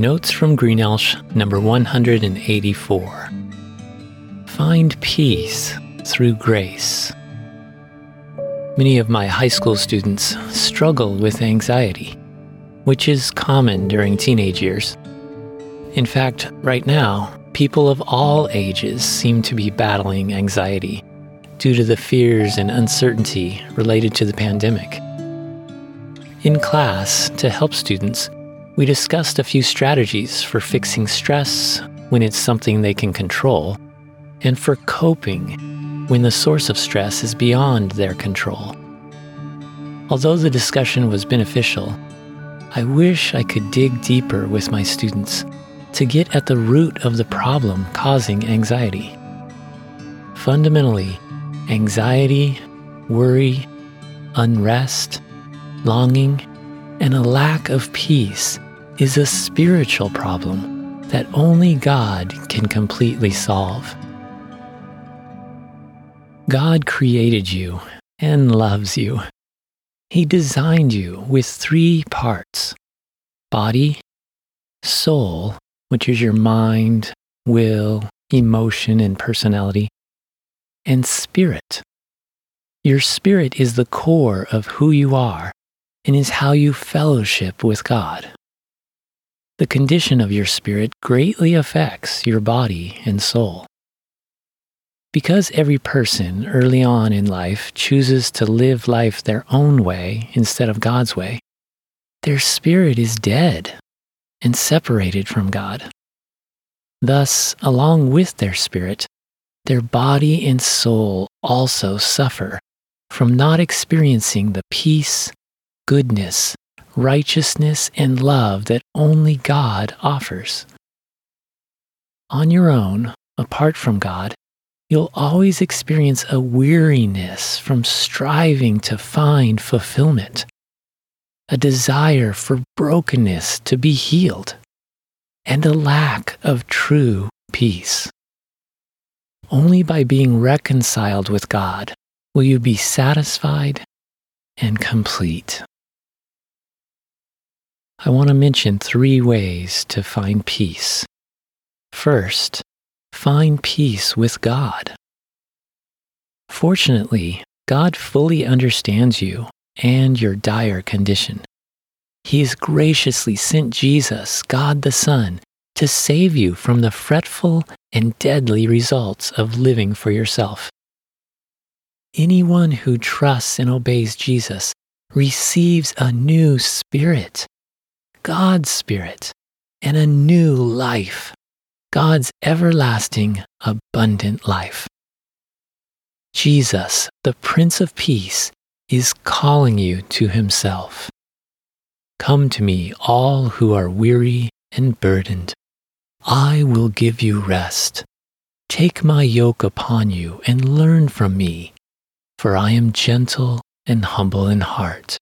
Notes from Greenelsh number 184. Find peace through grace. Many of my high school students struggle with anxiety, which is common during teenage years. In fact, right now, people of all ages seem to be battling anxiety due to the fears and uncertainty related to the pandemic. In class, to help students, we discussed a few strategies for fixing stress when it's something they can control, and for coping when the source of stress is beyond their control. Although the discussion was beneficial, I wish I could dig deeper with my students to get at the root of the problem causing anxiety. Fundamentally, anxiety, worry, unrest, longing, and a lack of peace is a spiritual problem that only God can completely solve. God created you and loves you. He designed you with three parts body, soul, which is your mind, will, emotion, and personality, and spirit. Your spirit is the core of who you are and is how you fellowship with God. The condition of your spirit greatly affects your body and soul. Because every person early on in life chooses to live life their own way instead of God's way, their spirit is dead and separated from God. Thus, along with their spirit, their body and soul also suffer from not experiencing the peace, goodness, righteousness, and love that only God offers. On your own, apart from God, you'll always experience a weariness from striving to find fulfillment, a desire for brokenness to be healed, and a lack of true peace. Only by being reconciled with God will you be satisfied and complete. I want to mention three ways to find peace. First, find peace with God. Fortunately, God fully understands you and your dire condition. He has graciously sent Jesus, God the Son, to save you from the fretful and deadly results of living for yourself. Anyone who trusts and obeys Jesus receives a new spirit God's Spirit and a new life, God's everlasting, abundant life. Jesus, the Prince of Peace, is calling you to Himself. Come to me, all who are weary and burdened. I will give you rest. Take my yoke upon you and learn from me, for I am gentle and humble in heart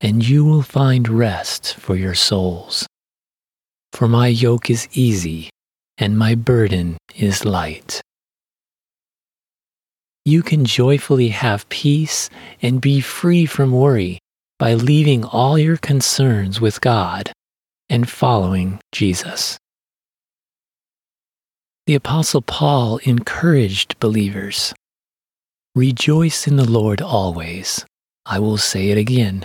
and you will find rest for your souls. For my yoke is easy and my burden is light. You can joyfully have peace and be free from worry by leaving all your concerns with God and following Jesus. The Apostle Paul encouraged believers Rejoice in the Lord always. I will say it again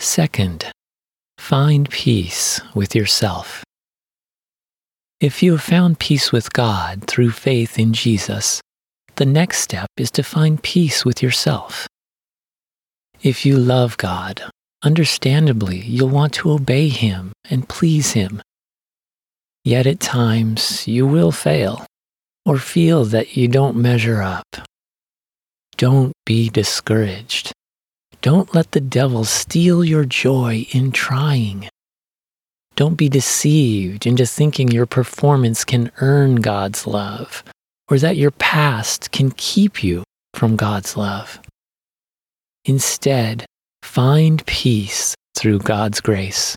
Second, find peace with yourself. If you have found peace with God through faith in Jesus, the next step is to find peace with yourself. If you love God, understandably, you'll want to obey Him and please Him. Yet at times, you will fail or feel that you don't measure up. Don't be discouraged. Don't let the devil steal your joy in trying. Don't be deceived into thinking your performance can earn God's love or that your past can keep you from God's love. Instead, find peace through God's grace.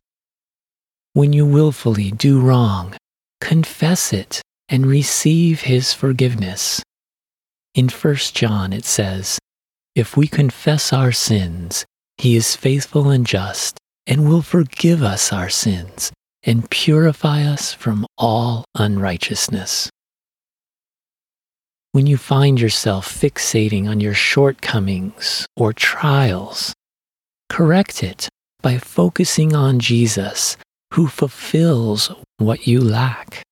When you willfully do wrong, confess it and receive His forgiveness. In 1 John it says, If we confess our sins, He is faithful and just and will forgive us our sins and purify us from all unrighteousness. When you find yourself fixating on your shortcomings or trials, correct it by focusing on Jesus, who fulfills what you lack.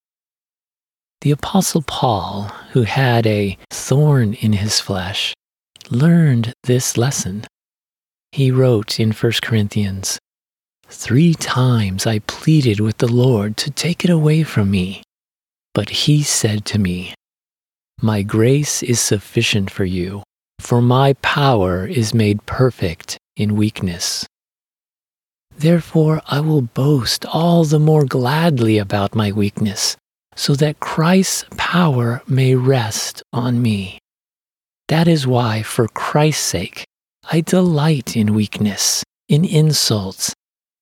The Apostle Paul, who had a thorn in his flesh, learned this lesson. He wrote in 1 Corinthians, Three times I pleaded with the Lord to take it away from me, but he said to me, My grace is sufficient for you, for my power is made perfect in weakness. Therefore, I will boast all the more gladly about my weakness so that Christ's power may rest on me. That is why, for Christ's sake, I delight in weakness, in insults,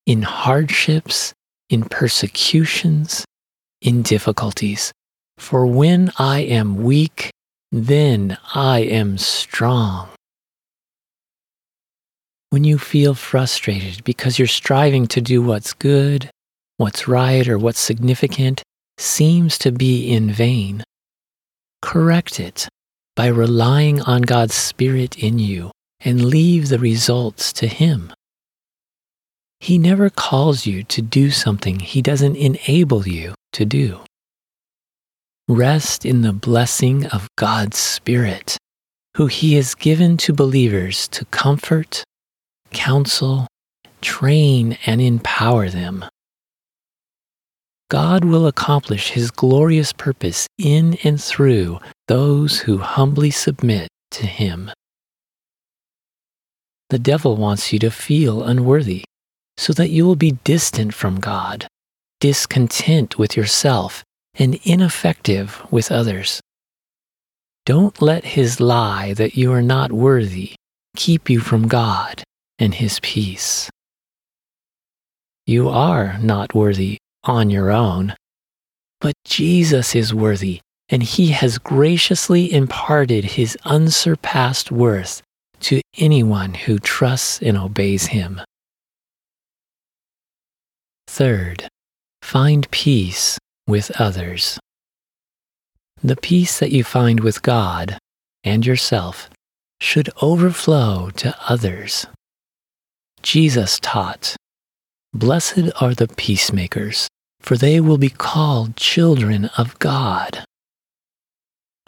in hardships, in persecutions, in difficulties. For when I am weak, then I am strong. When you feel frustrated because you're striving to do what's good, what's right, or what's significant, seems to be in vain, correct it by relying on God's Spirit in you and leave the results to Him. He never calls you to do something He doesn't enable you to do. Rest in the blessing of God's Spirit, who He has given to believers to comfort, counsel, train, and empower them. God will accomplish his glorious purpose in and through those who humbly submit to him. The devil wants you to feel unworthy so that you will be distant from God, discontent with yourself, and ineffective with others. Don't let his lie that you are not worthy keep you from God and his peace. You are not worthy on your own. But Jesus is worthy, and he has graciously imparted his unsurpassed worth to anyone who trusts and obeys him. Third, find peace with others. The peace that you find with God and yourself should overflow to others. Jesus taught, Blessed are the peacemakers, for they will be called children of God.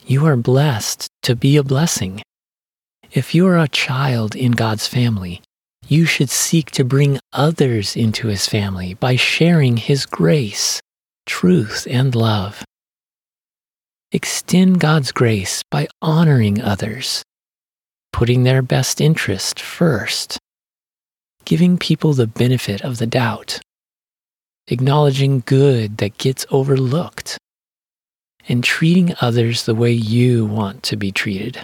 You are blessed to be a blessing. If you are a child in God's family, you should seek to bring others into his family by sharing his grace, truth, and love. Extend God's grace by honoring others, putting their best interest first, giving people the benefit of the doubt, acknowledging good that gets overlooked, and treating others the way you want to be treated.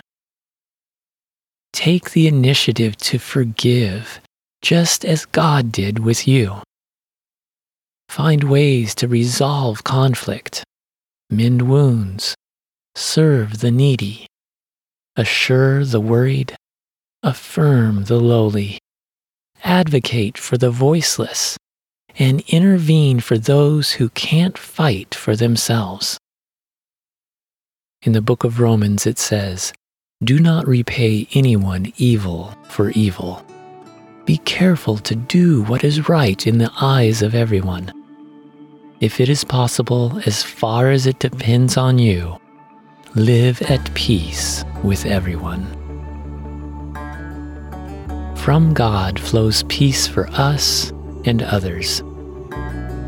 Take the initiative to forgive just as God did with you. Find ways to resolve conflict, mend wounds, serve the needy, assure the worried, affirm the lowly, advocate for the voiceless, and intervene for those who can't fight for themselves. In the book of Romans, it says, Do not repay anyone evil for evil. Be careful to do what is right in the eyes of everyone. If it is possible, as far as it depends on you, live at peace with everyone. From God flows peace for us and others.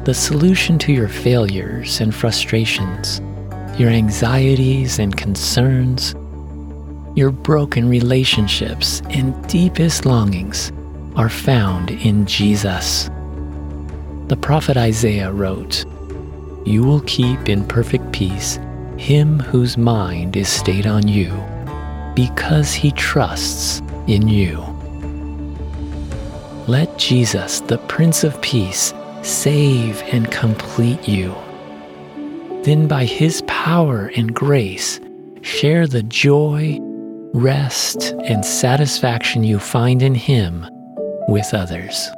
The solution to your failures and frustrations, your anxieties and concerns, your broken relationships and deepest longings are found in Jesus. The prophet Isaiah wrote, You will keep in perfect peace him whose mind is stayed on you, because he trusts in you. Let Jesus, the Prince of Peace, save and complete you. Then, by his power and grace, share the joy, rest, and satisfaction you find in him with others.